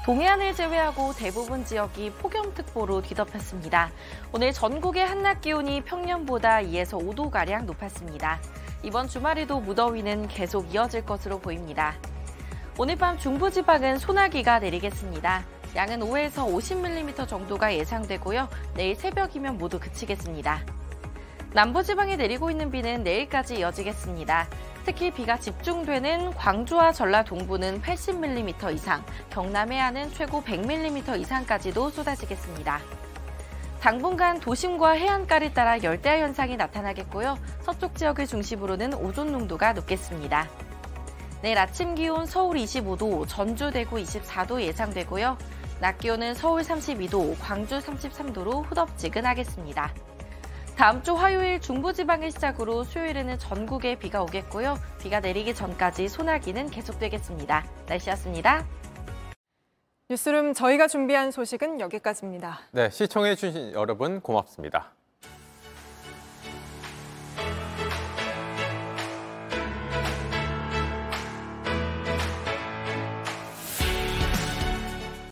동해안을 제외하고 대부분 지역이 폭염특보로 뒤덮였습니다. 오늘 전국의 한낮 기온이 평년보다 2에서 5도가량 높았습니다. 이번 주말에도 무더위는 계속 이어질 것으로 보입니다. 오늘 밤 중부지방은 소나기가 내리겠습니다. 양은 5에서 50mm 정도가 예상되고요. 내일 새벽이면 모두 그치겠습니다. 남부지방에 내리고 있는 비는 내일까지 이어지겠습니다. 특히 비가 집중되는 광주와 전라 동부는 80mm 이상, 경남 해안은 최고 100mm 이상까지도 쏟아지겠습니다. 당분간 도심과 해안가를 따라 열대야 현상이 나타나겠고요. 서쪽 지역을 중심으로는 오존 농도가 높겠습니다. 내일 아침 기온 서울 25도, 전주 대구 24도 예상되고요. 낮 기온은 서울 32도, 광주 33도로 후덥지근하겠습니다. 다음 주 화요일 중부지방을 시작으로 수요일에는 전국에 비가 오겠고요. 비가 내리기 전까지 소나기는 계속되겠습니다. 날씨였습니다. 뉴스룸 저희가 준비한 소식은 여기까지입니다. 네, 시청해주신 여러분 고맙습니다.